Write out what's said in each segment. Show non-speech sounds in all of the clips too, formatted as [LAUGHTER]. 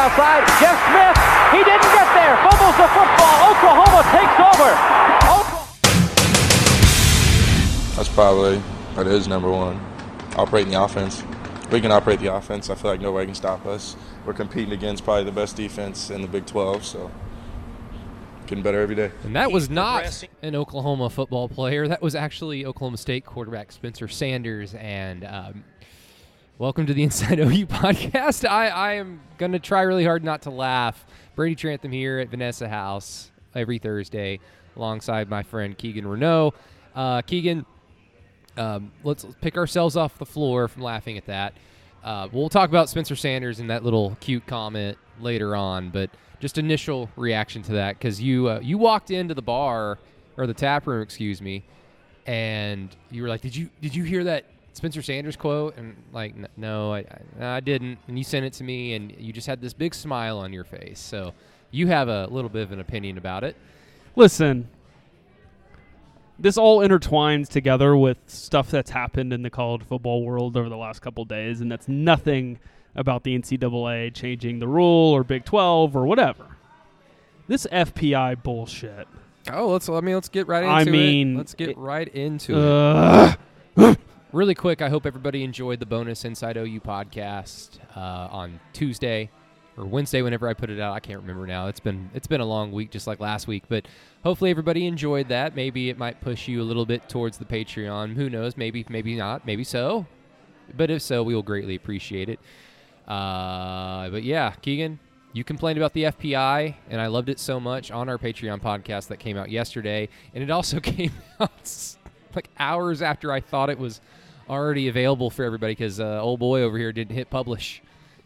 outside. Jeff Smith, he didn't get there. Fumbles the football. Oklahoma takes over. Oklahoma. That's probably that is number one. Operating the offense. We can operate the offense. I feel like nobody can stop us. We're competing against probably the best defense in the Big 12, so getting better every day. And that was not an Oklahoma football player. That was actually Oklahoma State quarterback Spencer Sanders. And um, welcome to the [LAUGHS] Inside OU podcast. I, I am going to try really hard not to laugh. Brady Trantham here at Vanessa House every Thursday alongside my friend Keegan Renault. Uh, Keegan, um, let's pick ourselves off the floor from laughing at that. Uh, we'll talk about Spencer Sanders and that little cute comment later on, but just initial reaction to that because you uh, you walked into the bar or the tap room, excuse me, and you were like, "Did you did you hear that Spencer Sanders quote?" And like, "N- "No, I, I I didn't." And you sent it to me, and you just had this big smile on your face. So you have a little bit of an opinion about it. Listen, this all intertwines together with stuff that's happened in the college football world over the last couple days, and that's nothing about the NCAA changing the rule or Big 12 or whatever. This FPI bullshit. Oh, let's. I mean, let's get right into I it. mean, let's get it- right into it. Really quick, I hope everybody enjoyed the bonus Inside OU podcast uh, on Tuesday or Wednesday, whenever I put it out. I can't remember now. It's been it's been a long week, just like last week. But hopefully, everybody enjoyed that. Maybe it might push you a little bit towards the Patreon. Who knows? Maybe maybe not. Maybe so. But if so, we will greatly appreciate it. Uh, but yeah, Keegan, you complained about the FPI, and I loved it so much on our Patreon podcast that came out yesterday, and it also [LAUGHS] came out like hours after I thought it was already available for everybody because uh, old boy over here didn't hit publish,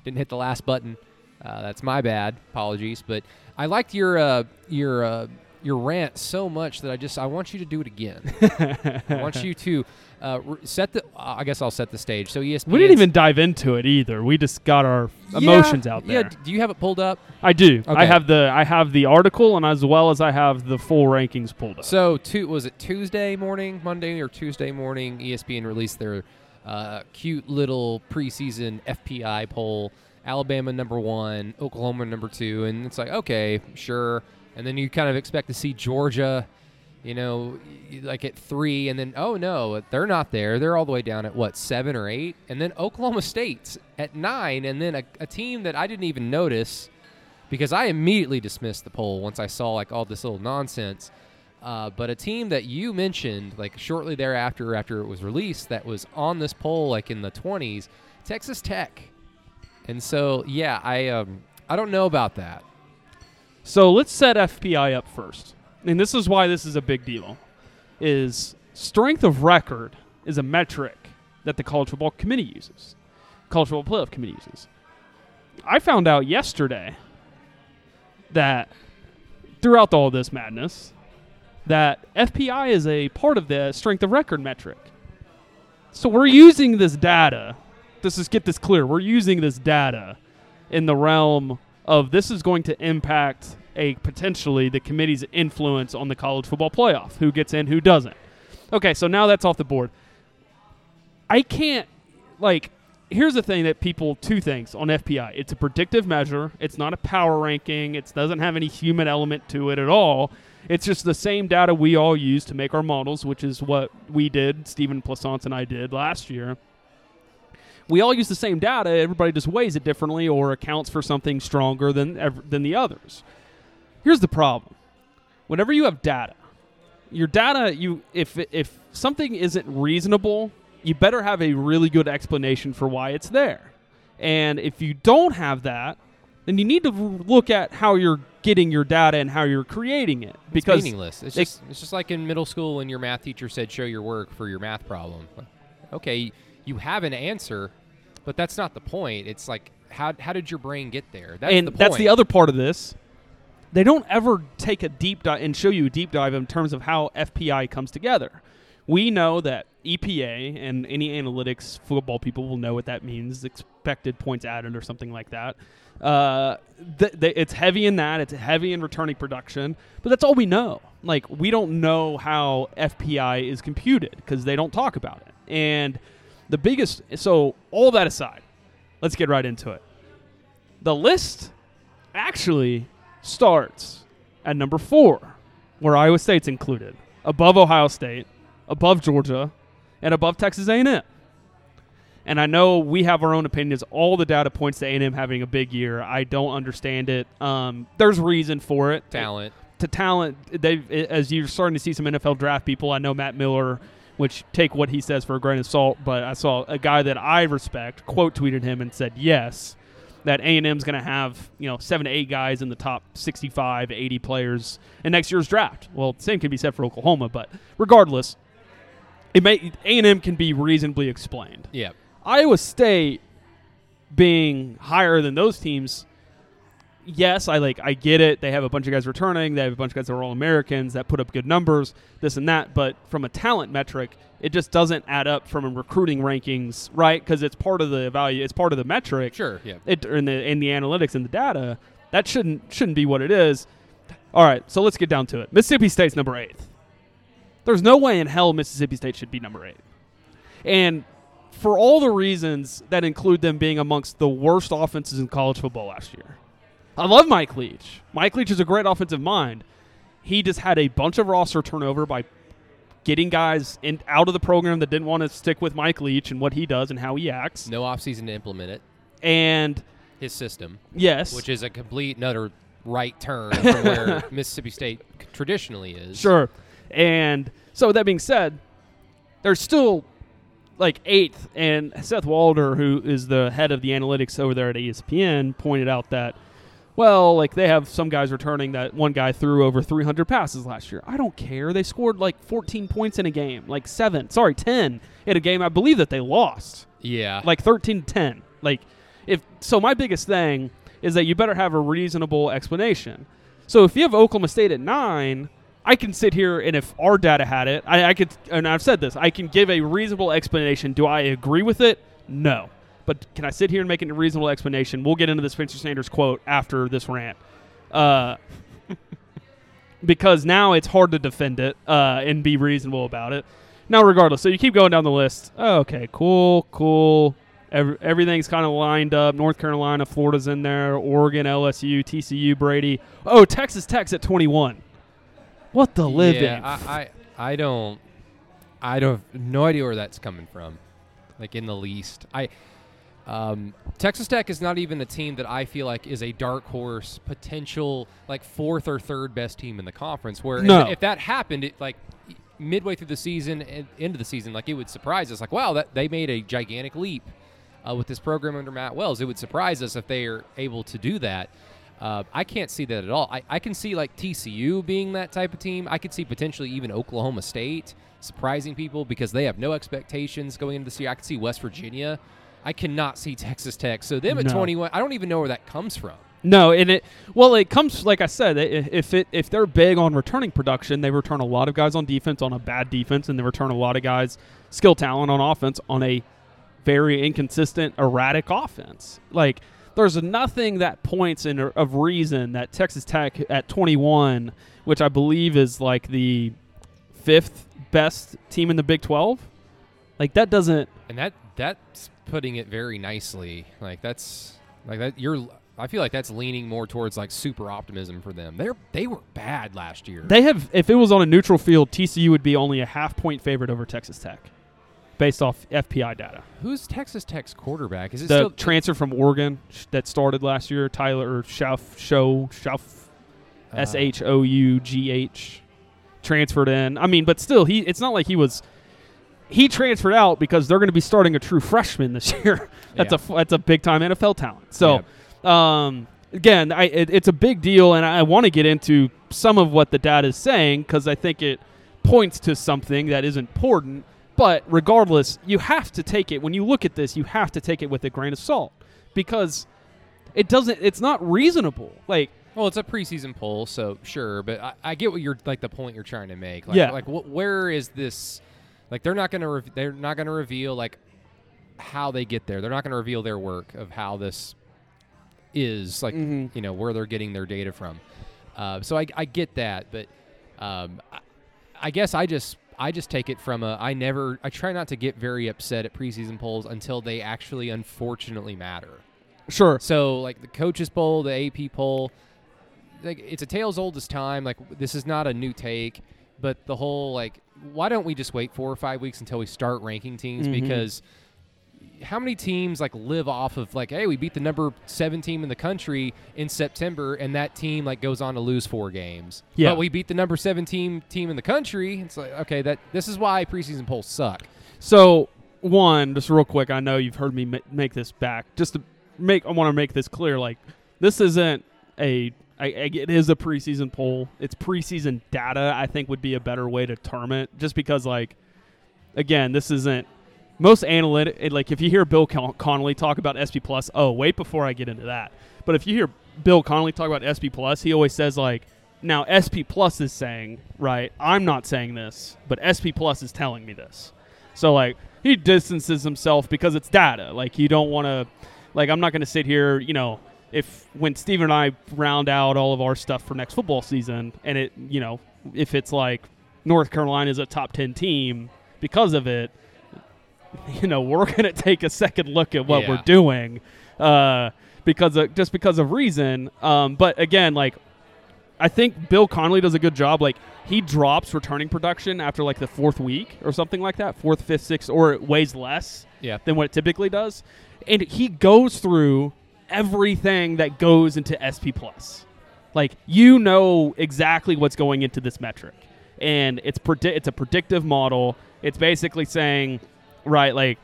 didn't hit the last button. Uh, that's my bad. Apologies, but I liked your uh, your uh, your rant so much that I just I want you to do it again. [LAUGHS] I want you to uh, set the. Uh, I guess I'll set the stage. So ESPN. We didn't even dive into it either. We just got our emotions out there. Yeah. Do you have it pulled up? I do. I have the I have the article and as well as I have the full rankings pulled up. So, tu- was it Tuesday morning, Monday or Tuesday morning? ESPN released their uh, cute little preseason FPI poll. Alabama number one, Oklahoma number two, and it's like okay, sure. And then you kind of expect to see Georgia, you know, like at three, and then oh no, they're not there. They're all the way down at what seven or eight, and then Oklahoma State's at nine, and then a, a team that I didn't even notice because I immediately dismissed the poll once I saw like all this little nonsense. Uh, but a team that you mentioned, like shortly thereafter, after it was released, that was on this poll, like in the 20s, Texas Tech. And so, yeah, I um, I don't know about that. So let's set FPI up first. And this is why this is a big deal. Is strength of record is a metric that the college football committee uses. College football playoff committee uses. I found out yesterday that throughout all this madness that FPI is a part of the strength of record metric. So we're using this data. This is get this clear. We're using this data in the realm of this is going to impact a potentially the committee's influence on the college football playoff, who gets in, who doesn't. Okay, so now that's off the board. I can't like here's the thing that people two things on FPI. It's a predictive measure. It's not a power ranking. It doesn't have any human element to it at all. It's just the same data we all use to make our models, which is what we did, Stephen Plaisance and I did last year. We all use the same data. Everybody just weighs it differently or accounts for something stronger than than the others. Here's the problem: whenever you have data, your data, you if if something isn't reasonable, you better have a really good explanation for why it's there. And if you don't have that, then you need to look at how you're getting your data and how you're creating it It's because meaningless. It's just it's just like in middle school when your math teacher said show your work for your math problem. Okay, you have an answer, but that's not the point. It's like how how did your brain get there? That's and the point. that's the other part of this. They don't ever take a deep dive and show you a deep dive in terms of how FPI comes together. We know that EPA and any analytics football people will know what that means expected points added or something like that. Uh, th- th- it's heavy in that, it's heavy in returning production, but that's all we know. Like, we don't know how FPI is computed because they don't talk about it. And the biggest, so all that aside, let's get right into it the list actually starts at number four, where Iowa State's included, above Ohio State, above Georgia, and above Texas A&M. And I know we have our own opinions. All the data points to A&M having a big year. I don't understand it. Um, there's reason for it. Talent. To talent, they as you're starting to see some NFL draft people. I know Matt Miller, which take what he says for a grain of salt. But I saw a guy that I respect quote tweeted him and said yes, that A&M's going to have you know seven to eight guys in the top 65, 80 players in next year's draft. Well, same can be said for Oklahoma, but regardless, it may A&M can be reasonably explained. Yeah. Iowa State being higher than those teams, yes, I like I get it. They have a bunch of guys returning. They have a bunch of guys that are all Americans that put up good numbers, this and that. But from a talent metric, it just doesn't add up from a recruiting rankings, right? Because it's part of the value. It's part of the metric. Sure. Yeah. It in the in the analytics and the data. That shouldn't shouldn't be what it is. All right, so let's get down to it. Mississippi State's number eight. There's no way in hell Mississippi State should be number eight. And for all the reasons that include them being amongst the worst offenses in college football last year. I love Mike Leach. Mike Leach is a great offensive mind. He just had a bunch of roster turnover by getting guys in, out of the program that didn't want to stick with Mike Leach and what he does and how he acts. No offseason to implement it. And His system, yes, which is a complete another right turn from where [LAUGHS] Mississippi State traditionally is. Sure. And so with that being said, there's still like eighth, and Seth Walder, who is the head of the analytics over there at ESPN, pointed out that, well, like they have some guys returning that one guy threw over 300 passes last year. I don't care. They scored like 14 points in a game, like seven, sorry, 10 in a game. I believe that they lost Yeah. like 13 to 10 like if so my biggest thing is that you better have a reasonable explanation so if you have oklahoma state at 9 i can sit here and if our data had it I, I could and i've said this i can give a reasonable explanation do i agree with it no but can i sit here and make a reasonable explanation we'll get into the spencer sanders quote after this rant uh, [LAUGHS] because now it's hard to defend it uh, and be reasonable about it. Now, regardless, so you keep going down the list. Oh, okay, cool, cool. Every, everything's kind of lined up. North Carolina, Florida's in there. Oregon, LSU, TCU, Brady. Oh, Texas Tech's at 21. What the living? Yeah, I, I, I don't, I don't, no idea where that's coming from, like in the least. I, um, Texas Tech is not even a team that I feel like is a dark horse potential, like fourth or third best team in the conference. Where if- No. if, that happened, it like midway through the season and of the season, like it would surprise us. Like, wow, that they made a gigantic leap uh, with this program under Matt Wells. It would surprise us if they are able to do that. Uh, I can't see that at all. I, I can see like TCU being that type of team. I could see potentially even Oklahoma State surprising people because they have no expectations going into the year. I could see West Virginia. I cannot see Texas Tech. So them at No. 21, I don't even know where that comes from. No, and it well, it comes like I said. If it if they're big on returning production, they return a lot of guys on defense on a bad defense, and they return a lot of guys skill talent on offense on a very inconsistent, erratic offense. Like there's nothing that points in of reason that Texas Tech at 21, which I believe is like the fifth best team in the Big 12, like that doesn't. And that that's putting it very nicely. Like that's like that you're I feel like that's leaning more towards like super optimism for them. They're they were bad last year. They have, if it was on a neutral field, TCU would be only a half point favorite over Texas Tech, based off FPI data. Who's Texas Tech's quarterback? Is it The still transfer from Oregon sh- that started last year, Tyler Shough, Show, Shough, uh, S H O U G H, transferred in. I mean, but still, he. It's not like he was. He transferred out because they're going to be starting a true freshman this [LAUGHS] year. that's Yeah. a that's a big time NFL talent. So, um, again, I it, it's a big deal, and I want to get into some of what the data is saying because I think it points to something that is important. But regardless, you have to take it when you look at this. You have to take it with a grain of salt because it doesn't. It's not reasonable. Like Well, it's a preseason poll, so sure, but I, I get what you're like the point you're trying to make. Like, Yeah. Like, wh- where is this? Like, they're not gonna re- they're not gonna reveal like how they get there. They're not gonna reveal their work of how this is like Mhm. you know where they're getting their data from. Uh, so I, I get that, but um, I, I guess I just I just take it from a I never I try not to get very upset at preseason polls until they actually unfortunately matter. Sure. So like the coaches poll, the AP poll, like it's a tale's old as time. Like this is not a new take, but the whole like why don't we just wait four or five weeks until we start ranking teams Mhm. because how many teams like live off of like hey we beat the number seven team in the country in September and that team like goes on to lose four games Yeah. but we beat the number seven team team in the country it's like okay that this is why preseason polls suck So, one, just real quick, I know you've heard me make this back. Just to make, I want to make this clear. Like, this isn't a, I, I, it is a preseason poll. It's preseason data. I think would be a better way to term it. Just because, like, again, this isn't most analytic. Like, if you hear Bill Con- Connolly talk about SP Plus, oh, wait before I get into that. But if you hear Bill Connolly talk about SP Plus, he always says like. Now SP Plus is saying, right, I'm not saying this, but SP Plus is telling me this. So like he distances himself because it's data. Like you don't want to like I'm not going to sit here, you know, if when Steven and I round out all of our stuff for next football season and it, you know, if it's like North Carolina is a top 10 team because of it, [LAUGHS] you know, we're going to take a second look at what Yeah. we're doing uh because of, just because of reason. Um but again, like I think Bill Connolly does a good job. Like he drops returning production after like the fourth week or something like that, fourth, fifth, sixth, or it weighs less yeah than what it typically does, and he goes through everything that goes into SP plus. Like you know exactly what's going into this metric, and it's predi- it's a predictive model. It's basically saying, right, like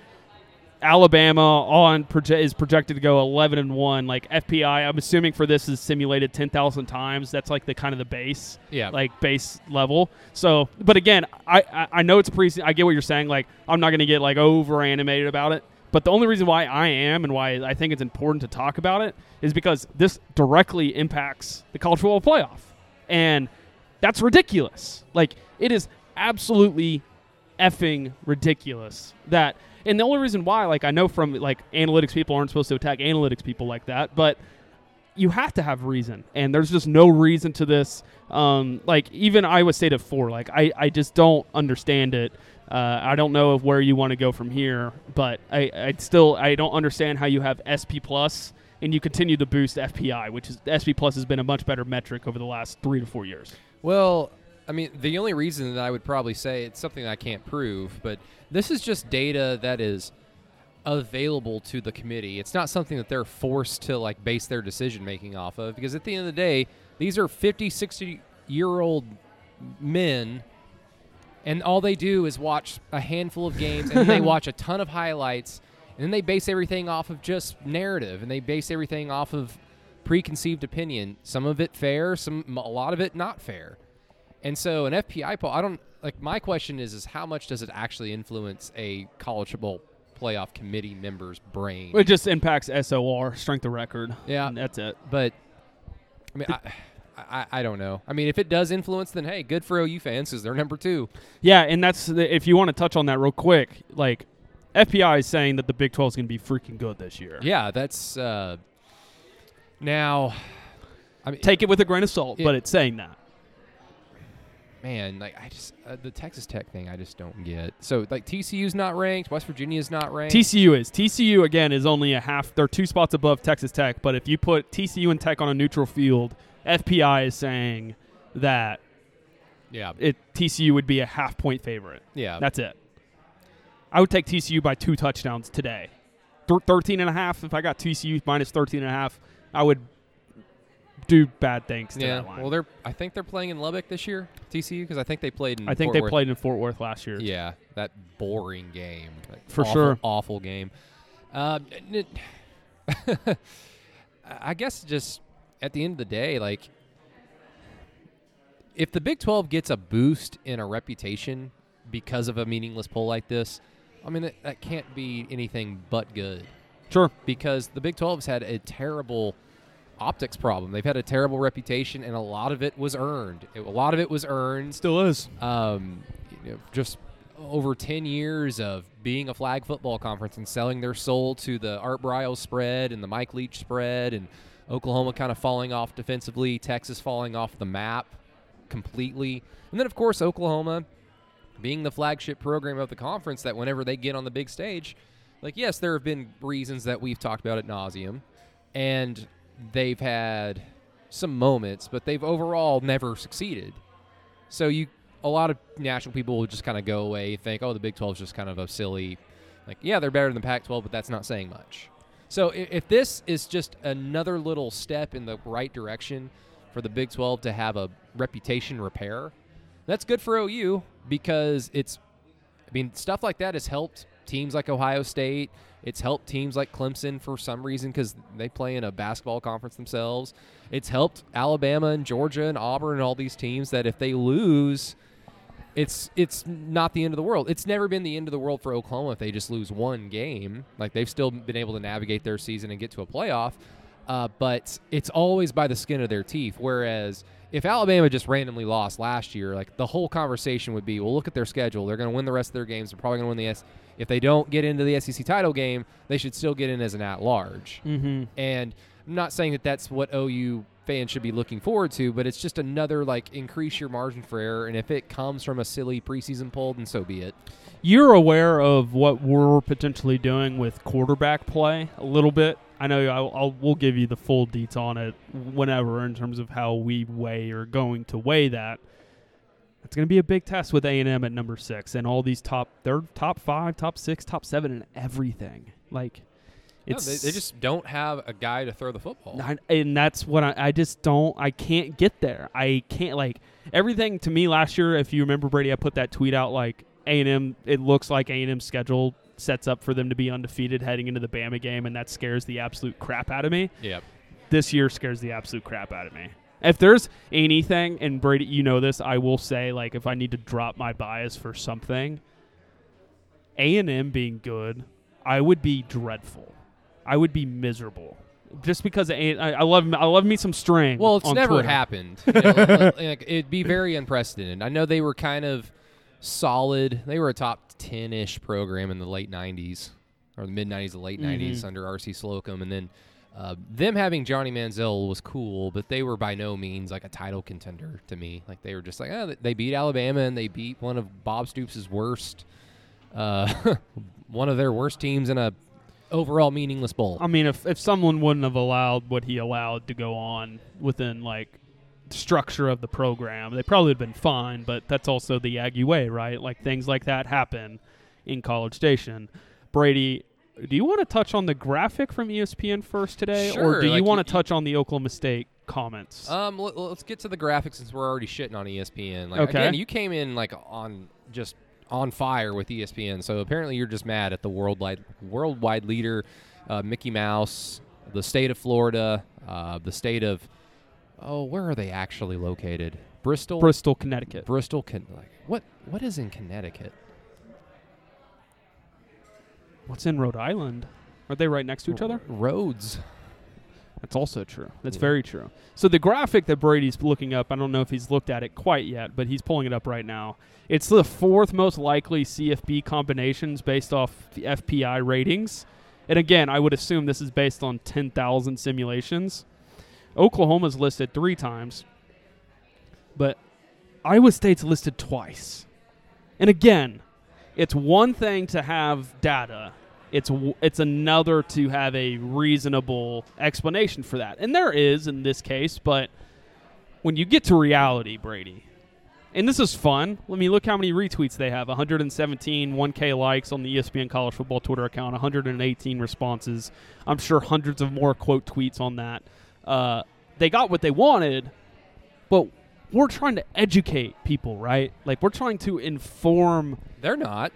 Alabama on proje- is projected to go 11 and 1 like FPI I'm assuming for this is simulated 10,000 times. That's like the kind of the base yeah. like base level. So but again I I, I know it's pre I get what you're saying. Like I'm not going to get like over animated about it but the only reason why I am and why I think it's important to talk about it is because this directly impacts the college football playoff. And that's ridiculous. Like it is absolutely effing ridiculous that and the only reason why like i know from like analytics people aren't supposed to attack analytics people like that but you have to have reason. And there's just no reason to this. Um, like even iowa state at four like i, I just don't understand it uh, i don't know of where you want to go from here but I, I still i don't understand how you have sp plus and you continue to boost fpi which is sp plus has been a much better metric over the last three to four years Well, I mean, the only reason that I would probably say it's something I can't prove, but this is just data that is available to the committee. It's not something that they're forced to like base their decision making off of because at the end of the day, these are 50, 60 year old men and all they do is watch a handful of games and they [LAUGHS] watch a ton of highlights and then they base everything off of just narrative and they base everything off of preconceived opinion. Some of it fair some a lot of it not fair. And so an fpi poll i don't like my question is is how much does it actually influence a college football playoff committee member's brain? It just impacts sor strength of record. Yeah. and that's it. But i mean I, I, I don't know. I mean, if it does influence, then hey, good for OU fans because they're number two. Yeah, and that's the, if you want to touch on that real quick, like FPI is saying that the Big 12 is going to be freaking good this year. Yeah, that's uh, now. I mean, Take it with a grain of salt, Yeah. but it's saying that. man, like I just uh, the Texas Tech thing, I just don't get. So like TCU's not ranked, West Virginia's not ranked. TCU is. TCU again is only a half. They're two spots above Texas Tech, but if you put TCU and Tech on a neutral field, FPI is saying that yeah, it TCU would be a half point favorite. yeah. That's it. I would take TCU by two touchdowns today. Thir- 13 and a half. If I got TCU minus 13 and a half, I would do bad things to yeah. that line. Well, they're I think they're playing in Lubbock this year, TCU, because I think they played in. I think Fort they Worth. played in Fort Worth last year. Yeah, that boring game. Like, For awful- sure. Awful game. Uh, [LAUGHS] I guess just at the end of the day, like, if the Big 12 gets a boost in a reputation because of a meaningless poll like this, I mean, that, that can't be anything but good Sure. because the Big 12's had a terrible optics problem. They've had a terrible reputation, and a lot of it was earned. A lot of it was earned Still is. um, you know, just over 10 years of being a flag football conference and selling their soul to the Art Briles spread and the Mike Leach spread and Oklahoma kind of falling off defensively, Texas falling off the map completely. And then, of course, Oklahoma being the flagship program of the conference that whenever they get on the big stage, like, yes, there have been reasons that we've talked about at nauseum. and they've had some moments, but they've overall never succeeded. So you, a lot of national people will just kind of go away, think, oh, the Big 12 is just kind of a silly, like, yeah, they're better than the Pac-12, but that's not saying much. So if, this is just another little step in the right direction for the Big 12 to have a reputation repair, that's good for OU because it's, I mean, stuff like that has helped teams like Ohio State. It's helped teams like Clemson for some reason because they play in a basketball conference themselves. It's helped Alabama and Georgia and Auburn and all these teams that if they lose, it's it's not the end of the world. It's never been the end of the world for Oklahoma if they just lose one game. Like they've still been able to navigate their season and get to a playoff. Uh, but it's always by the skin of their teeth. Whereas if Alabama just randomly lost last year, like the whole conversation would be, well, look at their schedule. They're going to win the rest of their games. They're probably going to win the S. If they don't get into the SEC title game, they should still get in as an at-large. Mm-hmm. And I'm not saying that that's what OU fans should be looking forward to, but it's just another like increase your margin for error. And if it comes from a silly preseason poll, then so be it. You're aware of what we're potentially doing with quarterback play a little bit. I know I'll, I'll we'll give you the full deets on it whenever in terms of how we weigh or going to weigh that. It's going to be a big test with A and M at number six and all these top. They're top five, top six, top seven, and everything. Like No, they, they just don't have a guy to throw the football. And that's what I, I just don't I can't get there. I can't like everything to me last year. If you remember Brady, I put that tweet out like A and M. It looks like A and M schedule sets up for them to be undefeated heading into the Bama game, and that scares the absolute crap out of me. yeah. This year scares the absolute crap out of me. If there's anything, and Brady, you know this, I will say like if I need to drop my bias for something, A and M being good, I would be dreadful. I would be miserable. Just because I, I love I love me some string. Well, it's never Twitter. happened. You know, like, like, it'd be very unprecedented. I know they were kind of solid. They were a top ten-ish program in the late '90s or the mid '90s, the late '90s Mhm. under R.C. Slocum, and then uh, them having Johnny Manziel was cool, but they were by no means like a title contender to me. Like they were just like, oh, they beat Alabama and they beat one of Bob Stoops' worst, uh, [LAUGHS] one of their worst teams in a overall meaningless bowl. I mean, if if someone wouldn't have allowed what he allowed to go on within like structure of the program, they probably would have been fine. But that's also the Aggie way, right? Like things like that happen in College Station. Brady, do you want to touch on the graphic from ESPN first today, or Sure, do you want to touch on the Oklahoma State comments? Um, let, us get to the graphics since we're already shitting on ESPN. Like, Okay. Again, you came in like on just on fire with ESPN, so apparently you're just mad at the worldwide worldwide leader, uh, Mickey Mouse, the state of Florida, uh, the state of oh, where are they actually located? Bristol. Bristol, Connecticut. Bristol. Con- like what? What is in Connecticut? What's in Rhode Island? Are they right next to each other? Roads. That's also true. That's Yeah. very true. So the graphic that Brady's looking up, I don't know if he's looked at it quite yet, but he's pulling it up right now. It's the fourth most likely CFB combinations based off the FPI ratings. And again, I would assume this is based on 10,000 simulations. Oklahoma's listed three times, but Iowa State's listed twice. And again, it's one thing to have data. It's it's another to have a reasonable explanation for that. And there is in this case, but when you get to reality, Brady, and this is fun. Let me look how many retweets they have 117, 1K likes on the ESPN College Football Twitter account, 118 responses. I'm sure hundreds of more quote tweets on that. Uh, they got what they wanted, but we're trying to educate people, right? Like, we're trying to inform They're not.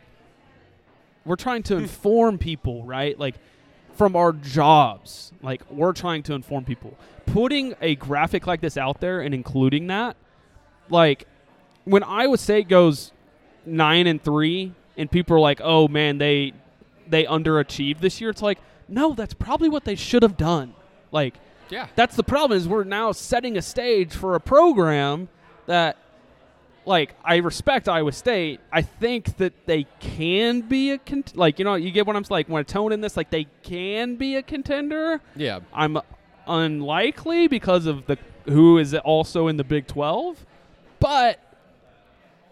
We're trying to inform people, right? Like from our jobs, like we're trying to inform people. Putting a graphic like this out there and including that, like when Iowa State goes nine and three, and people are like, "Oh man, they they underachieved this year." It's like, no, that's probably what they should have done. Like Yeah. that's the problem is we're now setting a stage for a program that like I respect Iowa State. I think that they can be a cont- like you know you get what I'm like when I tone in this like they can be a contender. Yeah. I'm unlikely because of the who is also in the Big 12, but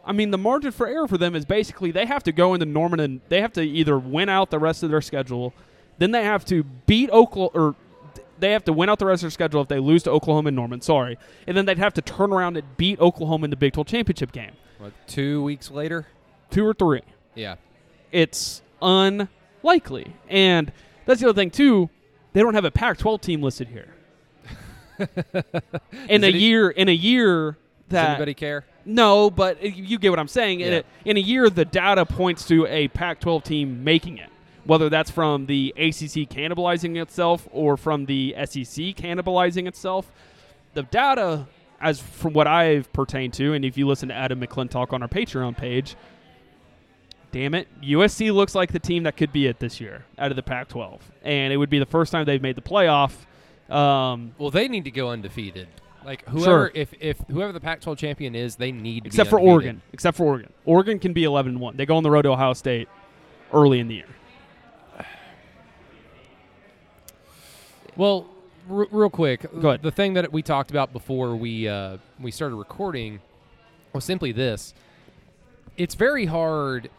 I mean the margin for error for them is basically they have to go into Norman and they have to either win out the rest of their schedule, then they have to beat Oklahoma or they have to win out the rest of their schedule if they lose to Oklahoma and Norman. Sorry, and then they'd have to turn around and beat Oklahoma in the Big 12 championship game. What, two weeks later? Two or three. Yeah. It's unlikely, and that's the other thing too. They don't have a Pac-12 team listed here. [LAUGHS] in a year, in a year Does anybody care? no, but you get what I'm saying. In, a, in a year, the data points to a Pac-12 team making it, whether that's from the ACC cannibalizing itself or from the SEC cannibalizing itself. The data, as from what I've pertained to, and if you listen to Adam McClintock on our Patreon page, damn it, USC looks like the team that could be it this year out of the Pac-12, and it would be the first time they've made the playoff. Um, Well, they need to go undefeated. Like whoever, Sure. if if whoever the Pac-12 champion is, they need to except for. Oregon. Except for Oregon. Oregon can be 11 1. They go on the road to Ohio State early in the year. Well, r- real quick, Go ahead. the thing that we talked about before we uh, we started recording was simply this: it's very hard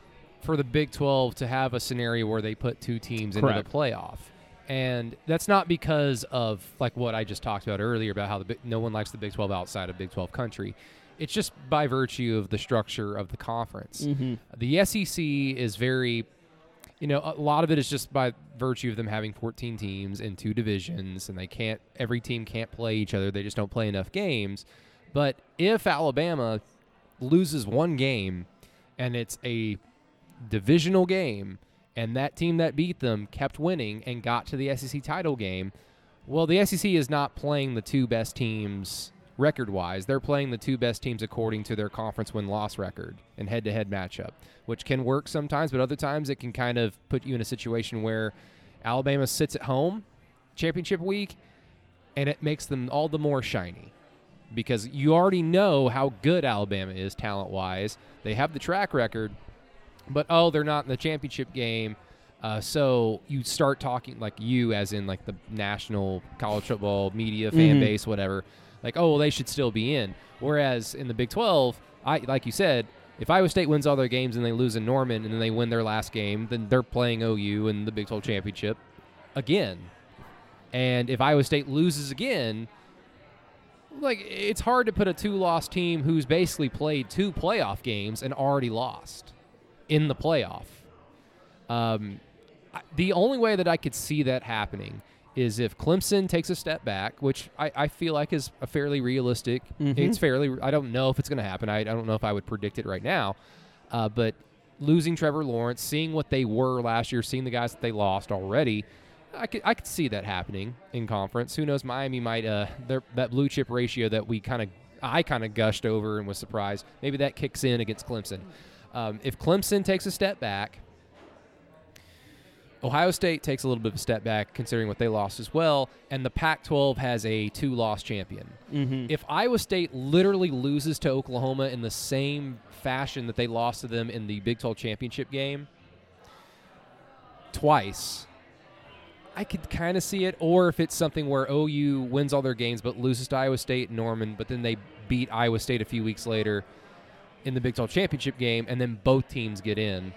for the Big 12 to have a scenario where they put two teams into Correct. the playoff. And that's not because of like what I just talked about earlier about how the Big- no one likes the Big 12 outside of Big 12 country. It's just by virtue of the structure of the conference. Mm-hmm. The SEC is very, you know, a lot of it is just by virtue of them having 14 teams in two divisions, and they can't, every team can't play each other. They just don't play enough games. But if Alabama loses one game and it's a divisional game, and that team that beat them kept winning and got to the SEC title game, well, the SEC is not playing the two best teams record wise. They're playing the two best teams according to their conference win loss record and head to head matchup, which can work sometimes, but other times it can kind of put you in a situation where Alabama sits at home championship week and it makes them all the more shiny because you already know how good Alabama is talent wise. They have the track record, but oh, they're not in the championship game. Uh, so you start talking like you, as in like the national college football media fan Mhm. base, whatever. Like, oh, well, they should still be in. Whereas in the Big 12, I like you said, if Iowa State wins all their games and they lose in Norman and then they win their last game, then they're playing OU in the Big 12 championship again. And if Iowa State loses again, like it's hard to put a two-loss team who's basically played two playoff games and already lost in the playoff. Um, the only way that I could see that happening is if Clemson takes a step back, which I, I feel like is a fairly realistic. Mhm. It's fairly. I don't know if it's going to happen. I, I don't know if I would predict it right now, uh, but losing Trevor Lawrence, seeing what they were last year, seeing the guys that they lost already, I could I could see that happening in conference. Who knows? Miami might uh their that blue chip ratio that we kind of I kind of gushed over and was surprised. Maybe that kicks in against Clemson. Um, if Clemson takes a step back, Ohio State takes a little bit of a step back considering what they lost as well, and the Pac-12 has a two-loss champion. Mm-hmm. If Iowa State literally loses to Oklahoma in the same fashion that they lost to them in the Big 12 championship game twice, I could kind of see it. Or if it's something where OU wins all their games but loses to Iowa State and Norman, but then they beat Iowa State a few weeks later in the Big 12 championship game, and then both teams get in.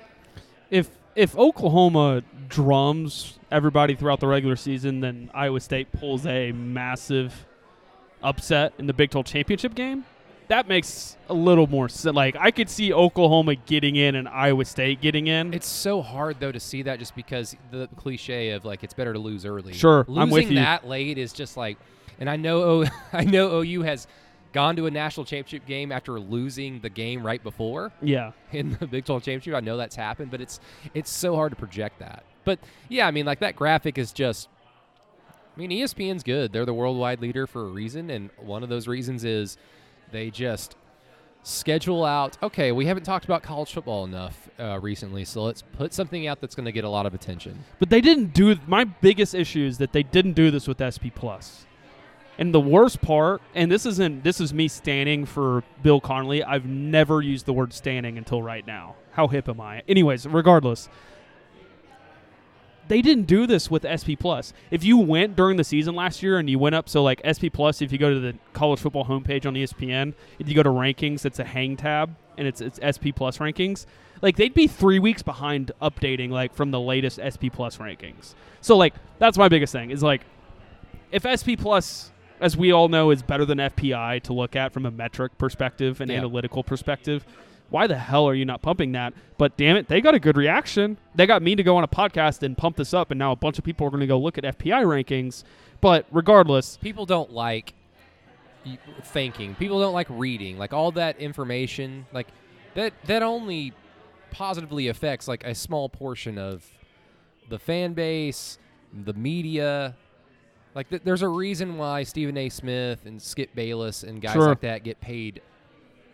If if Oklahoma drums everybody throughout the regular season, then Iowa State pulls a massive upset in the Big 12 championship game. That makes a little more sense. Like I could see Oklahoma getting in and Iowa State getting in. It's so hard though to see that just because the cliche of like it's better to lose early. Sure, losing I'm with you. that late is just like, and I know o, [LAUGHS] I know OU has gone to a national championship game after losing the game right before yeah. [LAUGHS] in the Big 12 championship. I know that's happened, but it's it's so hard to project that. But yeah, I mean like that graphic is just. I mean, ESPN's good. They're the worldwide leader for a reason, and one of those reasons is they just schedule out. Okay, we haven't talked about college football enough uh, recently, so let's put something out that's going to get a lot of attention. But they didn't do. My biggest issue is that they didn't do this with SP Plus. And the worst part, and this isn't. This is me standing for Bill Connolly. I've never used the word standing until right now. How hip am I? Anyways, regardless, they didn't do this with SP Plus. If you went during the season last year and you went up, so like SP Plus, if you go to the college football homepage on ESPN, if you go to rankings, it's a hang tab and it's it's SP Plus rankings. Like they'd be three weeks behind updating like from the latest SP Plus rankings. So like that's my biggest thing is like if SP Plus, as we all know, is better than FPI to look at from a metric perspective and Yeah. analytical perspective, why the hell are you not pumping that? But damn it, they got a good reaction. They got me to go on a podcast and pump this up, and now a bunch of people are going to go look at FPI rankings. But regardless, people don't like thinking. People don't like reading. Like all that information, like that that only positively affects like a small portion of the fan base, the media. Like th- there's a reason why Stephen A. Smith and Skip Bayless and guys Sure. like that get paid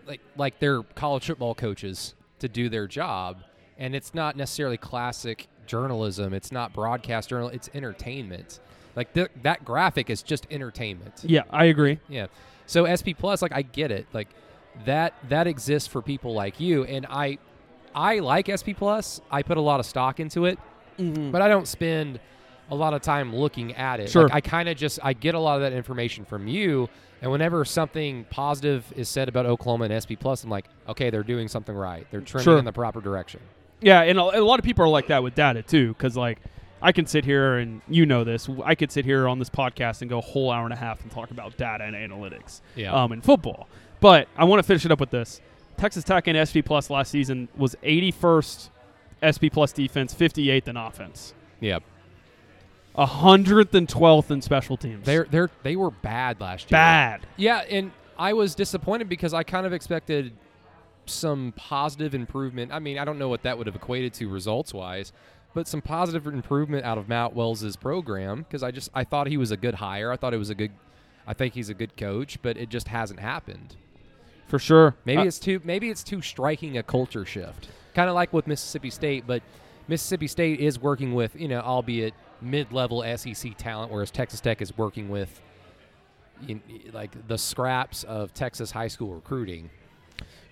like like they're college football coaches to do their job, and it's not necessarily classic journalism. It's not broadcast journal. It's entertainment. Like th- that graphic is just entertainment. yeah, I agree. Yeah. So SP Plus, like I get it. Like that that exists for people like you, and I I like SP Plus. I put a lot of stock into it, mm-hmm. but I don't spend a lot of time looking at it. Sure. Like I kind of just I get a lot of that information from you, and whenever something positive is said about Oklahoma and SP Plus, I'm like, okay, they're doing something right. They're trending Sure. in the proper direction. Yeah, and a, a lot of people are like that with data too, because like I can sit here and you know this. I could sit here on this podcast and go a whole hour and a half and talk about data and analytics, Yeah. um, in football. But I want to finish it up with this: Texas Tech and SP Plus last season was 81st SP Plus defense, 58th in offense, Yeah. 112th in special teams. They're they're they were bad last year. bad. Yeah, and I was disappointed because I kind of expected some positive improvement. I mean, I don't know what that would have equated to results wise, but some positive improvement out of Matt Wells's program because I just I thought he was a good hire. I thought it was a good I think he's a good coach, but it just hasn't happened. For sure. Maybe Uh, it's too maybe it's too striking a culture shift. Kind of like with Mississippi State, but Mississippi State is working with, you know, albeit mid-level SEC talent whereas Texas Tech is working with you like the scraps of Texas high school recruiting.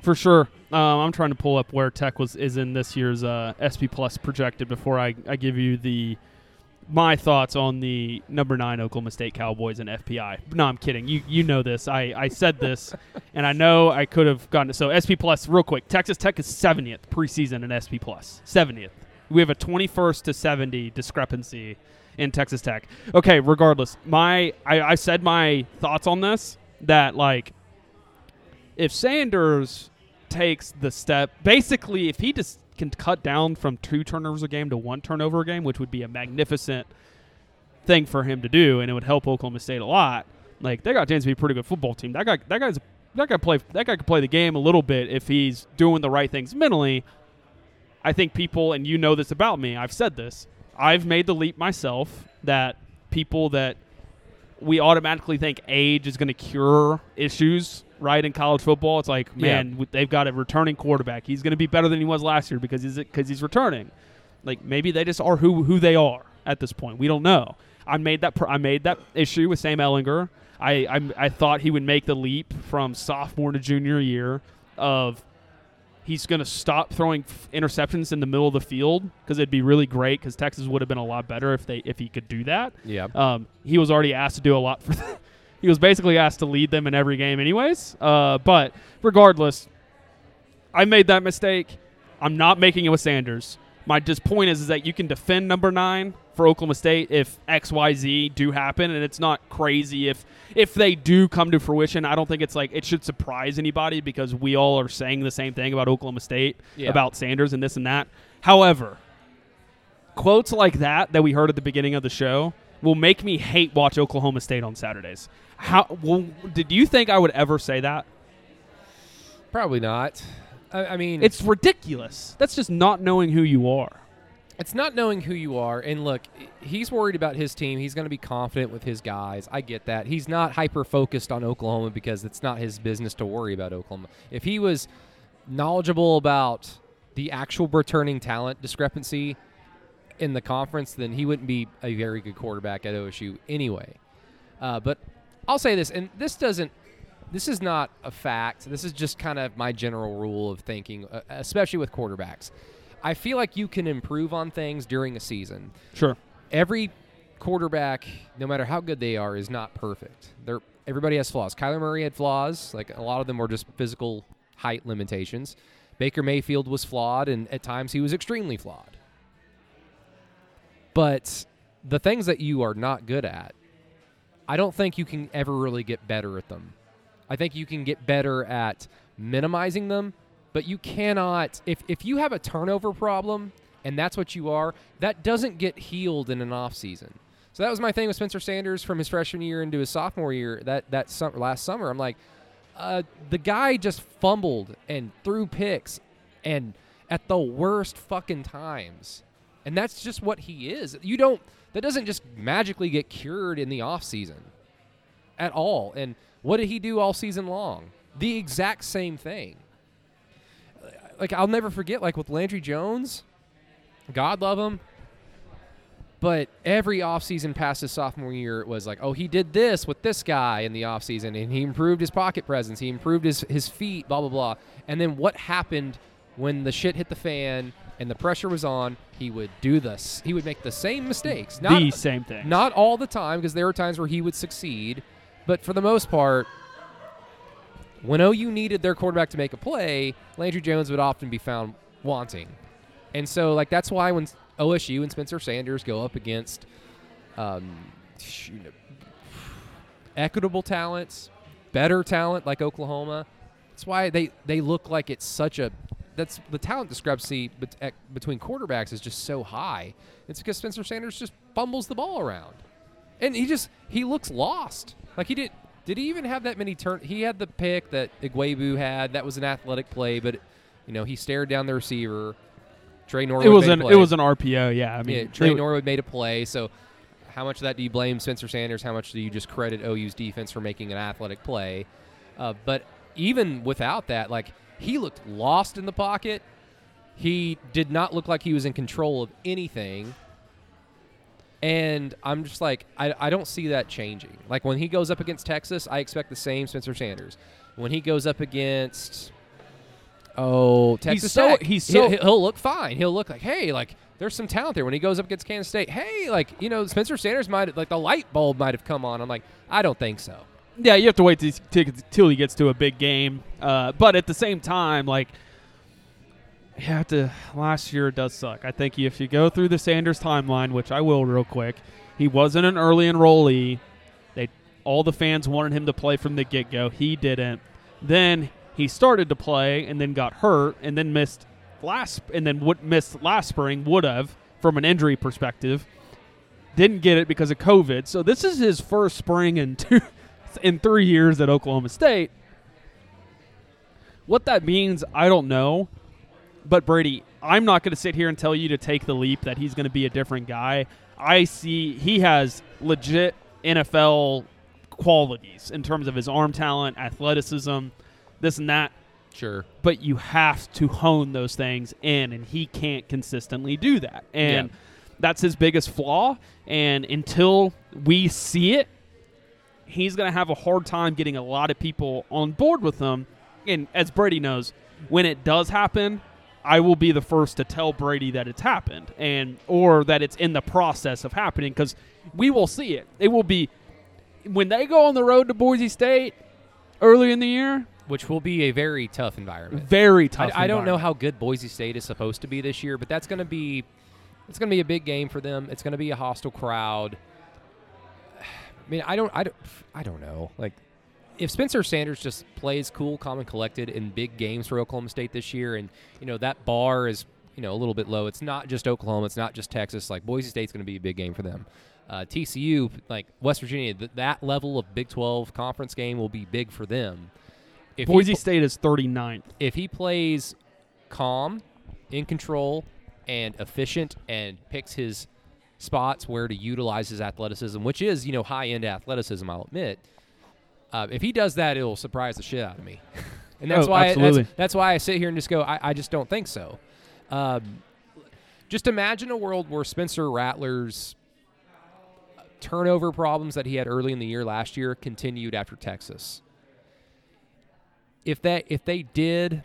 For sure. Um, I'm trying to pull up where Tech was is in this year's uh, SP Plus projected before I, I give you the my thoughts on the number nine Oklahoma State Cowboys and FPI. No, I'm kidding. You you know this. I, I said this, [LAUGHS] and I know I could have gotten it. So SP Plus, real quick. Texas Tech is 70th preseason in SP Plus. 70th. We have a 21st to 70 discrepancy in Texas Tech. Okay, regardless, my I, I said my thoughts on this that like if Sanders takes the step, basically, if he just can cut down from two turnovers a game to one turnover a game, which would be a magnificent thing for him to do, and it would help Oklahoma State a lot. Like they got a to be a pretty good football team. That guy, that guy's, that guy play, that guy could play the game a little bit if he's doing the right things mentally. I think people, and you know this about me, I've said this. I've made the leap myself that people that we automatically think age is going to cure issues, right? In college football, it's like, man, w they've got a returning quarterback. He's going to be better than he was last year because he's because he's returning. Like maybe they just are who who they are at this point. We don't know. I made that I made that issue with Sam Ehlinger. I, I I thought he would make the leap from sophomore to junior year of he's going to stop throwing f- interceptions in the middle of the field because it'd be really great because Texas would have been a lot better if they if he could do that. Yeah. Um, he was already asked to do a lot for. Them, [LAUGHS] he was basically asked to lead them in every game, anyways. Uh, but regardless, I made that mistake. I'm not making it with Sanders. My just point is, is that you can defend number nine for Oklahoma State if X Y Z do happen, and it's not crazy if if they do come to fruition. I don't think it's like it should surprise anybody because we all are saying the same thing about Oklahoma State Yeah. about Sanders and this and that. However, quotes like that that we heard at the beginning of the show will make me hate watch Oklahoma State on Saturdays. How well, did you think I would ever say that? Probably not. I, I mean, It's ridiculous. That's just not knowing who you are. It's not knowing who you are. And look, he's worried about his team. He's going to be confident with his guys. I get that. He's not hyper focused on Oklahoma because it's not his business to worry about Oklahoma. If he was knowledgeable about the actual returning talent discrepancy in the conference, then he wouldn't be a very good quarterback at OSU anyway. Uh, but I'll say this, and this doesn't. This is not a fact. This is just kind of my general rule of thinking, uh, especially with quarterbacks. I feel like you can improve on things during a season. Sure. Every quarterback, no matter how good they are, is not perfect. They're everybody has flaws. Kyler Murray had flaws. Like a lot of them were just physical height limitations. Baker Mayfield was flawed, and at times he was extremely flawed. But the things that you are not good at I don't think you can ever really get better at them. I think you can get better at minimizing them, but you cannot if if you have a turnover problem and that's what you are, that doesn't get healed in an off season. So that was my thing with Spencer Sanders from his freshman year into his sophomore year. That that sum- last summer, I'm like, uh, the guy just fumbled and threw picks, and at the worst fucking times, and that's just what he is. You don't. That doesn't just magically get cured in the off season, at all. And what did he do all season long? The exact same thing. Like I'll never forget. Like with Landry Jones, God love him. But every offseason past his sophomore year, it was like, oh, he did this with this guy in the offseason, and he improved his pocket presence, he improved his, his feet, blah, blah, blah. And then what happened when the shit hit the fan and the pressure was on? He would do this. He would make the same mistakes. Not, the same thing. not all the time, because there were times where he would succeed. But for the most part, when OU needed their quarterback to make a play, Landry Jones would often be found wanting. And so, like, that's why when OSU and Spencer Sanders go up against um, equitable talents, better talent like Oklahoma, that's why they, they look like it's such a that's the talent discrepancy between quarterbacks is just so high. It's because Spencer Sanders just fumbles the ball around, and he just he looks lost. Like he did. Did he even have that many turn? He had the pick that Iguebu had. That was an athletic play, but you know he stared down the receiver. Tre Norwood. it was made a an play. it was an RPO. Yeah, I mean, Yeah, Tre Norwood made a play. So, how much of that do you blame Spencer Sanders? How much do you just credit OU's defense for making an athletic play? Uh, but even without that, like he looked lost in the pocket. He did not look like he was in control of anything. And I'm just like, I, I don't see that changing. Like when he goes up against Texas, I expect the same Spencer Sanders. When he goes up against, oh, Texas so- Tech, he's he- so- he'll look fine. He'll look like, hey, like there's some talent there. When he goes up against Kansas State, hey, like you know, Spencer Sanders might like the light bulb might have come on. I'm like, I don't think so. yeah, you have to wait till he gets to a big game. Uh, but at the same time, like you to. Last year does suck. I think if you go through the Sanders timeline, which I will real quick, he wasn't an early enrollee. They all the fans wanted him to play from the get go. He didn't. Then he started to play and then got hurt and then missed last and then would missed last spring would have from an injury perspective. Didn't get it because of COVID. So this is his first spring in two [LAUGHS] in three years at Oklahoma State. What that means, I don't know. But Brady, I'm not going to sit here and tell you to take the leap that he's going to be a different guy. I see he has legit NFL qualities in terms of his arm talent, athleticism, this and that. Sure. But you have to hone those things in, and he can't consistently do that. And Yeah. that's his biggest flaw. And until we see it, he's going to have a hard time getting a lot of people on board with him. And as Brady knows, when it does happen, I will be the first to tell Brady that it's happened and or that it's in the process of happening because we will see it. It will be when they go on the road to Boise State early in the year. Which will be a very tough environment. Very tough. I, I don't know how good Boise State is supposed to be this year, but that's going to be it's going to be a big game for them. It's going to be a hostile crowd. [SIGHS] I mean, I don't, I don't, I don't know. Like, if Spencer Sanders just plays cool, calm, and collected in big games for Oklahoma State this year, and you know that bar is you know a little bit low. It's not just Oklahoma. It's not just Texas. Like Boise State's going to be a big game for them. Uh, TCU, like West Virginia, th- that level of Big 12 conference game will be big for them. If Boise pl- State is 39th. if he plays calm, in control, and efficient, and picks his spots where to utilize his athleticism, which is you know high end athleticism, I'll admit. Uh, if he does that, it'll surprise the shit out of me, [LAUGHS] and that's Oh, why absolutely. that's, that's why I sit here and just go, I, I just don't think so. Um, just imagine a world where Spencer Rattler's turnover problems that he had early in the year last year continued after Texas. If that if they did,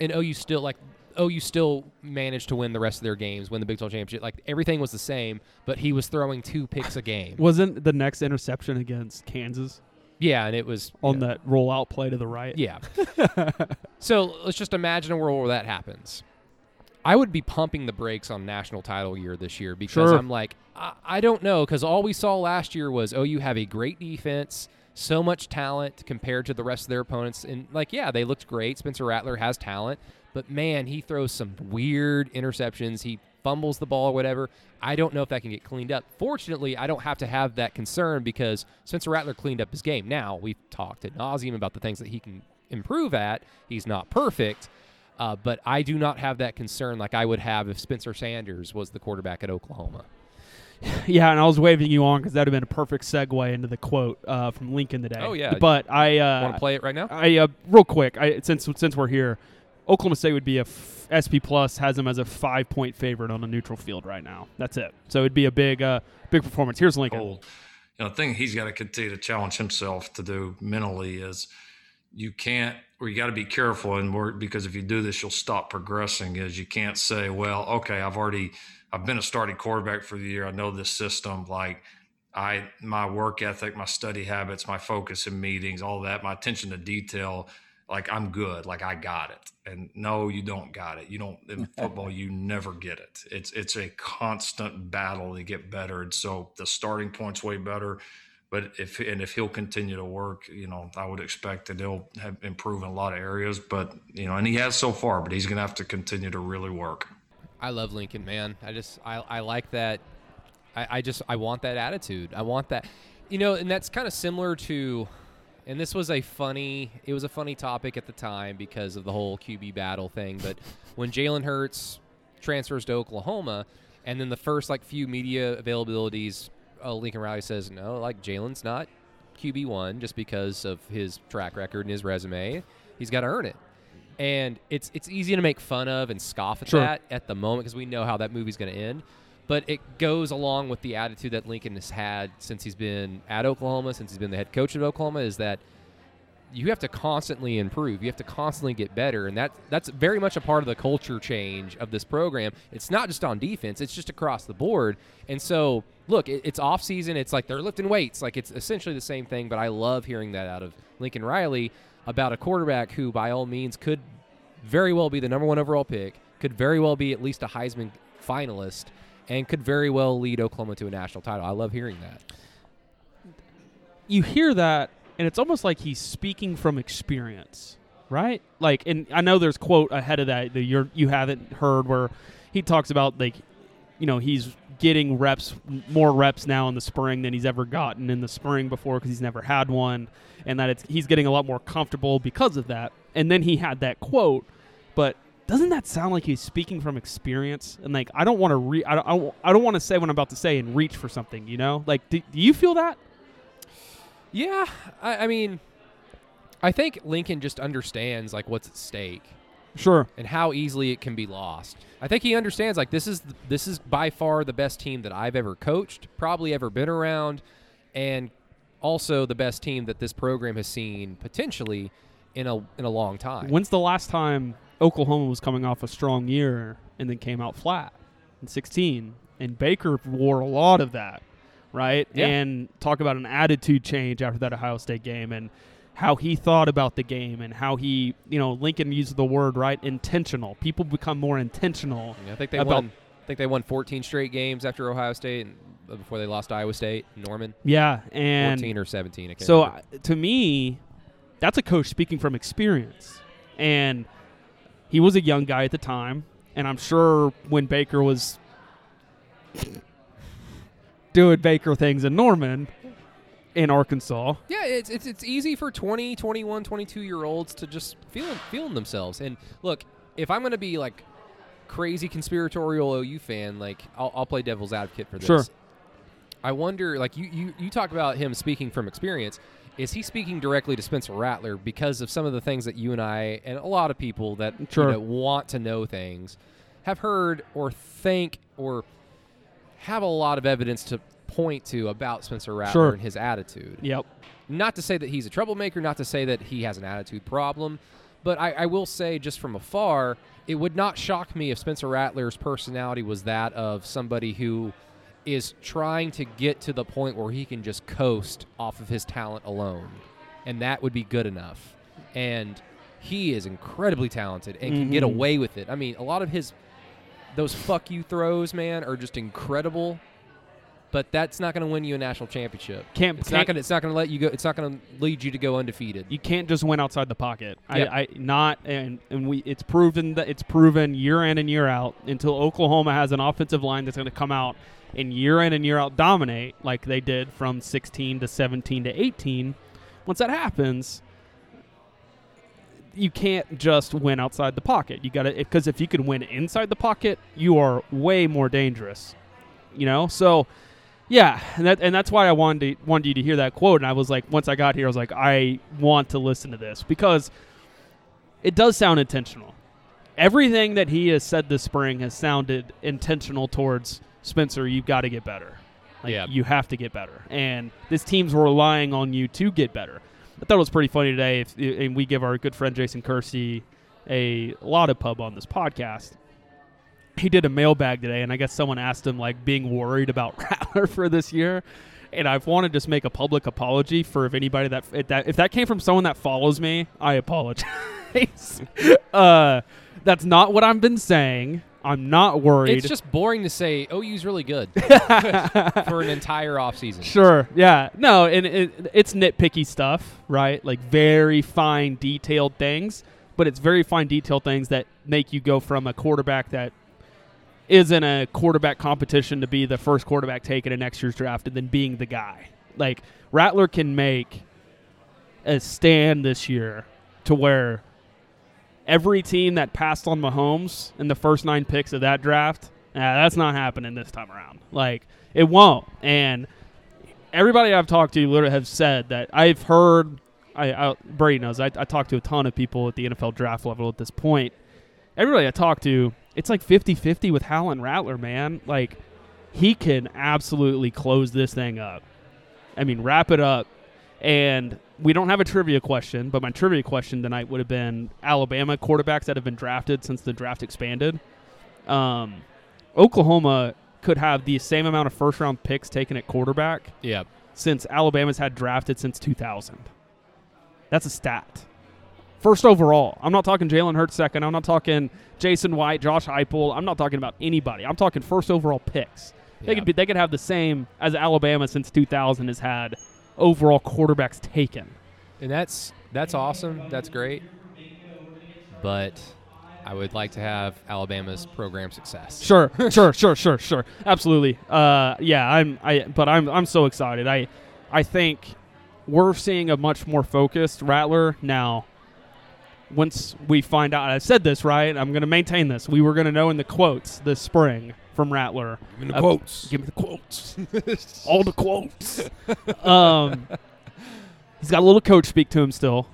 and OU still like OU still managed to win the rest of their games, win the Big 12 championship. Like everything was the same, but he was throwing two picks a game. [LAUGHS] Wasn't the next interception against Kansas yeah, and it was on know, that rollout play to the right? Yeah. [LAUGHS] so let's just imagine a world where that happens. I would be pumping the brakes on national title year this year because Sure. I'm like, I, I don't know, because all we saw last year was, oh, you have a great defense, so much talent compared to the rest of their opponents. And, like, yeah, they looked great. Spencer Rattler has talent, but man, he throws some weird interceptions. He fumbles the ball or whatever. I don't know if that can get cleaned up. Fortunately, I don't have to have that concern because Spencer Rattler cleaned up his game. Now, we've talked ad nauseum about the things that he can improve at. He's not perfect. Uh, but I do not have that concern like I would have if Spencer Sanders was the quarterback at Oklahoma. [LAUGHS] Yeah, and I was waving you on because that would have been a perfect segue into the quote uh, from Lincoln today. Oh, yeah. But I uh, Want to play it right now? I uh, real quick, I, since since we're here, Oklahoma State would be a f- SP plus has them as a five point favorite on a neutral field right now. That's it. So it'd be a big uh, big performance. Here's Lincoln. goal. You know, the thing he's got to continue to challenge himself to do mentally is you can't, or you got to be careful and work because if you do this, you'll stop progressing. Is you can't say, well, okay, I've already, I've been a starting quarterback for the year. I know this system. Like, I, my work ethic, my study habits, my focus in meetings, all that, my attention to detail. Like I'm good. Like I got it. And no, you don't got it. You don't in [LAUGHS] football. You never get it. It's it's a constant battle to get better. And so the starting point's way better. But if and if he'll continue to work, you know, I would expect that he'll have improve in a lot of areas. But you know, and he has so far. But he's going to have to continue to really work. I love Lincoln, man. I just I, I like that. I, I just I want that attitude. I want that. You know, and that's kind of similar to and this was a funny it was a funny topic at the time because of the whole QB battle thing. But [LAUGHS] when Jalen Hurts transfers to Oklahoma, and then the first like few media availabilities, uh, Lincoln Riley says no, like Jalen's not QB one just because of his track record and his resume. He's got to earn it. And it's it's easy to make fun of and scoff at Sure. that at the moment because we know how that movie's going to end. But it goes along with the attitude that Lincoln has had since he's been at Oklahoma, since he's been the head coach at Oklahoma, is that you have to constantly improve. You have to constantly get better, and that that's very much a part of the culture change of this program. It's not just on defense; it's just across the board. And so, look, it, it's off season. It's like they're lifting weights. Like it's essentially the same thing. But I love hearing that out of Lincoln Riley about a quarterback who, by all means, could very well be the number one overall pick, could very well be at least a Heisman finalist, and could very well lead Oklahoma to a national title. I love hearing that. you hear that and it's almost like he's speaking from experience right like and i know there's quote ahead of that that you're you haven't heard where he talks about like you know he's getting reps more reps now in the spring than he's ever gotten in the spring before because he's never had one and that it's he's getting a lot more comfortable because of that and then he had that quote but doesn't that sound like he's speaking from experience and like i don't want to re i don't, I don't, want to say what i'm about to say and reach for something you know like do, do you feel that Yeah, I, I mean, I think Lincoln just understands like what's at stake sure and how easily it can be lost. I think he understands like this is this is by far the best team that I've ever coached, probably ever been around, and also the best team that this program has seen potentially in a in a long time. When's the last time Oklahoma was coming off a strong year and then came out flat in 16? And Baker wore a lot of that, right? Yeah. And talk about an attitude change after that Ohio State game and how he thought about the game and how he, you know, Lincoln used the word, right? Intentional. People become more intentional. I think they about- won. I think they won 14 straight games after Ohio State and before they lost to Iowa State. Norman, Yeah. And 14 or 17. I can't So remember. uh, to me, that's a coach speaking from experience, and he was a young guy at the time, and I'm sure when Baker was doing Baker things in Norman, in Arkansas, Yeah, it's, it's it's easy for 20, 21, 22 year olds to just feel feeling themselves. And look, if I'm going to be like crazy conspiratorial OU fan, like I'll, I'll play devil's advocate for this. Sure. I wonder, like you, you you talk about him speaking from experience. Is he speaking directly to Spencer Rattler because of some of the things that you and I and a lot of people that you know, want to know things have heard or think or have a lot of evidence to point to about Spencer Rattler Sure. and his attitude? yep, not to say that he's a troublemaker, not to say that he has an attitude problem, but I, I will say just from afar, it would not shock me if Spencer Rattler's personality was that of somebody who is trying to get to the point where he can just coast off of his talent alone. And that would be good enough. And he is incredibly talented and can get Mhm. away with it. I mean, a lot of his those fuck you throws, man, are just incredible. But that's not going to win you a national championship. Can't- It's can't- not going. to It's not going to let you go. It's not going to lead you to go undefeated. You can't just win outside the pocket. Yep. I, I not and and we it's proven that it's proven year in and year out until Oklahoma has an offensive line that's going to come out and year in and year out dominate like they did from 16 to 17 to 18. Once that happens, you can't just win outside the pocket. You got to because if you can win inside the pocket, you are way more dangerous. You know, so yeah, and that and that's why I wanted to, wanted you to hear that quote. And I was like, once I got here, I was like, I want to listen to this because it does sound intentional. Everything that he has said this spring has sounded intentional towards Spencer. You've got to get better. Like, Yeah. you have to get better, and this team's relying on you to get better. I thought it was pretty funny today, if, and we give our good friend Jason Kersey a lot of pub on this podcast he did a mailbag today, and I guess someone asked him like being worried about [LAUGHS] Rattler for this year. And I've wanted to just make a public apology for if anybody that if that if that came from someone that follows me, I apologize. [LAUGHS] uh, that's not what I've been saying. I'm not worried. It's just boring to say OU's really good [LAUGHS] for an entire offseason. Sure. Yeah. No, and it, it's nitpicky stuff, right? Like very fine, detailed things, but it's very fine, detailed things that make you go from a quarterback that is in a quarterback competition to be the first quarterback taken in next year's draft and then being the guy. Like Rattler can make a stand this year to where every team that passed on Mahomes in the first nine picks of that draft, uh, that's not happening this time around. Like it won't. And everybody I've talked to literally have said that I've heard. I, I Brady knows. I, I talked to a ton of people at the NFL draft level at this point. Everybody I talked to, it's like 50-50 with Howell and Rattler, man. Like he can absolutely close this thing up. I mean, wrap it up. And we don't have a trivia question, but my trivia question tonight would have been Alabama quarterbacks that have been drafted since the draft expanded. Um, Oklahoma could have the same amount of first round picks taken at quarterback Yeah. since Alabama's had drafted since 2000. That's a stat. First overall. I'm not talking Jalen Hurts second. I'm not talking Jason White, Josh Heupel. I'm not talking about anybody. I'm talking first overall picks. They Yeah. could be, they could have the same as Alabama since 2000 has had overall quarterbacks taken. And that's that's awesome. That's great. But I would like to have Alabama's program success. Sure, [LAUGHS] sure, sure, sure, sure. Absolutely. Uh, yeah, I'm. I. But I'm. I'm so excited. I. I think we're seeing a much more focused Rattler now. Once we find out, I said this right. I'm going to maintain this. We were going to know in the quotes this spring from Rattler. Give me the Uh, quotes. Give me the quotes. [LAUGHS] All the quotes. um, he's got a little coach speak to him still.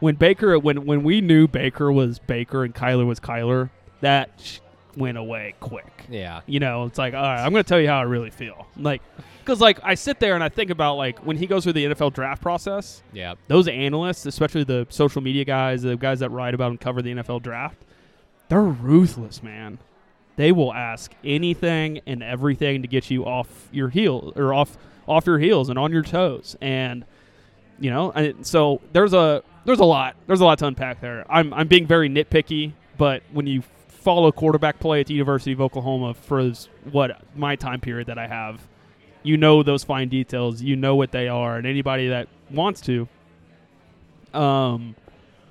When Baker, when when we knew Baker was Baker and Kyler was Kyler, that sh- went away quick. Yeah. You know, it's like, all right, I'm going to tell you how I really feel. Like, because like I sit there and I think about like when he goes through the NFL draft process, Yeah. those analysts, especially the social media guys, the guys that write about and cover the NFL draft, they're ruthless, man. They will ask anything and everything to get you off your heel or off off your heels and on your toes. And you know, so there's a there's a lot there's a lot to unpack there. I'm I'm being very nitpicky, but when you follow quarterback play at the University of Oklahoma for what my time period that I have, you know those fine details, you know what they are, and anybody that wants to, um,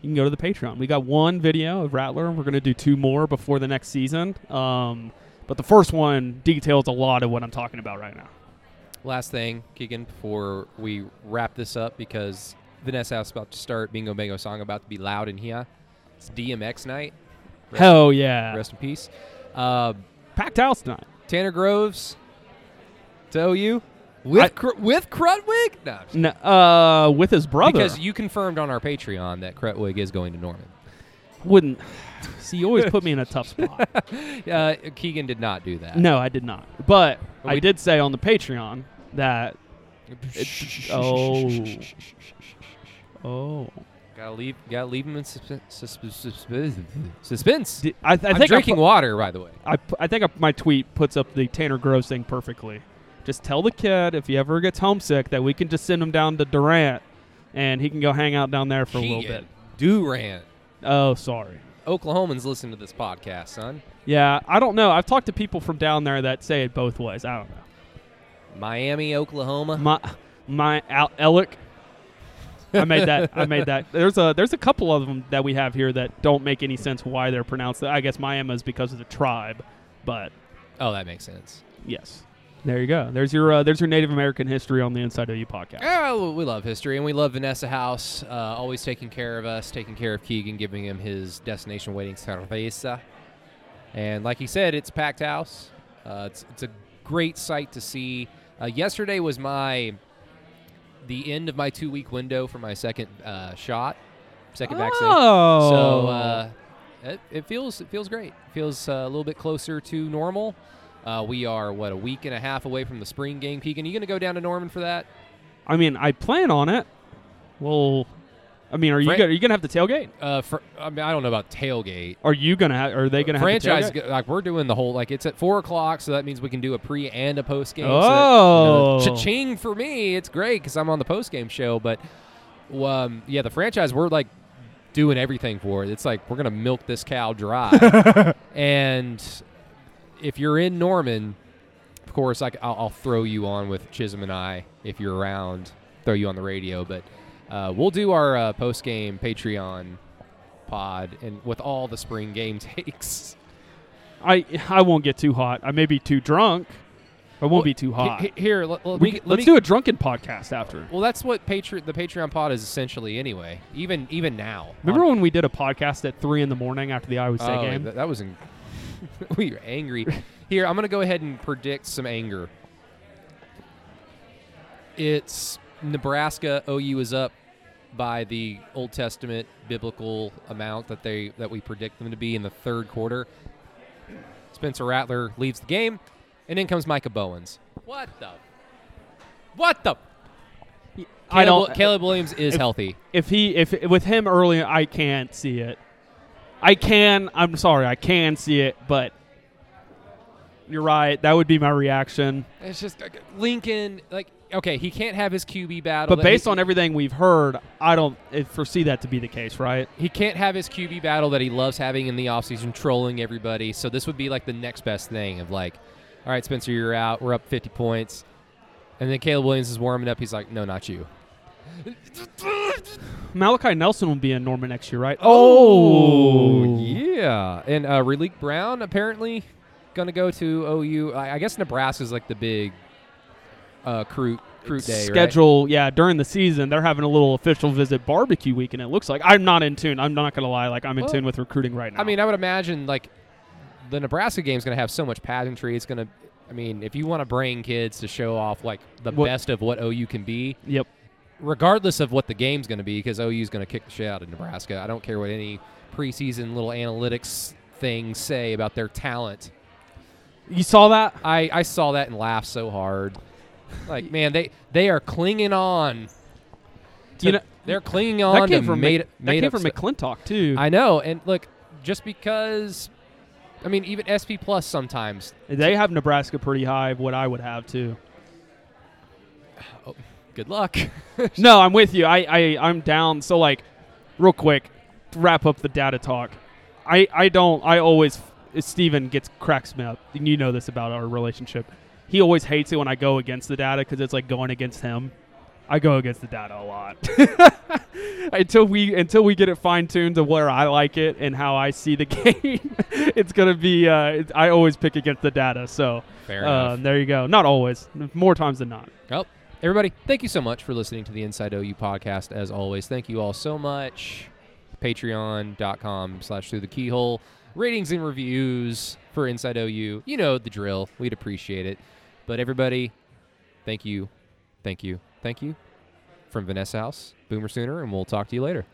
you can go to the Patreon. We got one video of Rattler. We're gonna do two more before the next season. Um, but the first one details a lot of what I'm talking about right now. Last thing, Keegan, before we wrap this up, because Vanessa is about to start Bingo Bango song about to be loud in here. It's DMX night. Rest, Hell yeah! Rest in peace. Uh, Packed house tonight. Tanner Groves to OU with I- Cr- with Krutwig. No, I'm just- N- uh, with his brother. because you confirmed on our Patreon that Krutwig is going to Norman. wouldn't. See, you always put me in a tough spot. [LAUGHS] Uh, Keegan did not do that. No, I did not. But But I did say on the Patreon that. oh. Oh. Gotta leave. Gotta leave him in suspense. Suspense. I, I I'm think drinking I, pu- water, by the way. I, I think my tweet puts up the Tanner Groves thing perfectly. Just tell the kid if he ever gets homesick that we can just send him down to Durant, and he can go hang out down there for a little bit. Durant. Oh, sorry. Oklahomans listen to this podcast, son. Yeah, I don't know. I've talked to people from down there that say it both ways. I don't know. Miami, Oklahoma. My my Al- Alec. I made that. I made that. [LAUGHS] There's a there's a couple of them that we have here that don't make any sense why they're pronounced. I guess Miami is because of the tribe, but oh, that makes sense. yes. There you go. There's your uh, there's your Native American history on the Inside of OU podcast. Oh, we love history, and we love Vanessa House, uh, always taking care of us, taking care of Keegan, giving him his destination waiting cerveza. And like he said, it's packed house. Uh, it's it's a great sight to see. Uh, yesterday was my the end of my two week window for my second uh, shot, second vaccine. Oh, So uh, it, it feels it feels great. It feels uh, a little bit closer to normal. Uh, we are what a week and a half away from the spring game. Keegan, you gonna go down to Norman for that? I mean, I plan on it. Well, I mean, are you gonna, are you gonna have the tailgate? Uh, for, I mean, I don't know about tailgate. Are you gonna have? Are they gonna have franchise? The tailgate? like we're doing the whole like it's at four o'clock, so that means we can do a pre and a post game. Oh. so that, you know, cha-ching for me, it's great because I'm on the post game show. But um, yeah, the franchise we're like doing everything for it. It's like we're gonna milk this cow dry. [LAUGHS] and if you're in Norman, of course, I, will I'll throw you on with Chisholm and I if you're around. Throw you on the radio, but uh, we'll do our uh, post game Patreon pod and with all the spring game [LAUGHS] takes. I I won't get too hot. I may be too drunk. I won't Well, be too hot. He- Here, let, let we, me, let let's me- do a drunken podcast after. Well, that's what Patreon, the Patreon pod is essentially anyway. Even even now. Remember On- when we did a podcast at three in the morning after the Iowa State oh, game? That, that was in. [LAUGHS] we were angry. Here, I'm gonna go ahead and predict some anger. It's Nebraska. OU is up by the Old Testament biblical amount that they that we predict them to be in the third quarter. Spencer Rattler leaves the game, and in comes Micah Bowens. What the? What the? I Caleb, don't. Caleb Williams is if- healthy. if he if with him early, I can't see it. I can. I'm sorry. I can see it, but you're right. That would be my reaction. It's just like, Lincoln, like okay, he can't have his QB battle. But based he, on everything we've heard, I don't foresee that to be the case, right? he can't have his QB battle that he loves having in the offseason, trolling everybody. So this would be like the next best thing of like, all right, Spencer, you're out. We're up 50 points, and then Caleb Williams is warming up. He's like, no, not you. Malachi Nelson will be in Norman next year, right? Oh, yeah. And uh, Raleek Brown apparently going to go to OU. I, I guess Nebraska's like the big uh, crew crew day. right? schedule. Yeah, during the season, they're having a little official visit barbecue week, and it looks like I'm not in tune. I'm not gonna lie, like I'm in Well, tune with recruiting right now. I mean, I would imagine like the Nebraska game's going to have so much pageantry. It's going to, I mean, if you want to bring kids to show off like the What- best of what OU can be, yep. Regardless of what the game's going to be, because OU's going to kick the shit out of Nebraska. I don't care what any preseason little analytics things say about their talent. You saw that? I, I saw that and laughed so hard. Like, man, they they are clinging on. To, You know- they're clinging on. That came to from made, Mc, that came from McClintock too. I know, and look, just because, I mean, even SP Plus sometimes. they have Nebraska pretty high. of What I would have too. Oh, Good luck. [LAUGHS] No, I'm with you. I, I I'm down. So like, real quick, to wrap up the data talk. I I don't. I always Steven gets cracks me up. You know this about our relationship. He always hates it when I go against the data because it's like going against him. I go against the data a lot [LAUGHS] until we until we get it fine tuned to where I like it and how I see the [LAUGHS] game. it's gonna be. Uh, it's, I always pick against the data. So Fair uh, enough. there you go. Not always. More times than not. Well, everybody, thank you so much for listening to the Inside OU podcast. As always, thank you all so much. Patreon.com slash through the keyhole. Ratings and reviews for Inside OU. You know the drill. We'd appreciate it. But everybody, thank you, thank you, thank you. From Vanessa House, Boomer Sooner, and we'll talk to you later.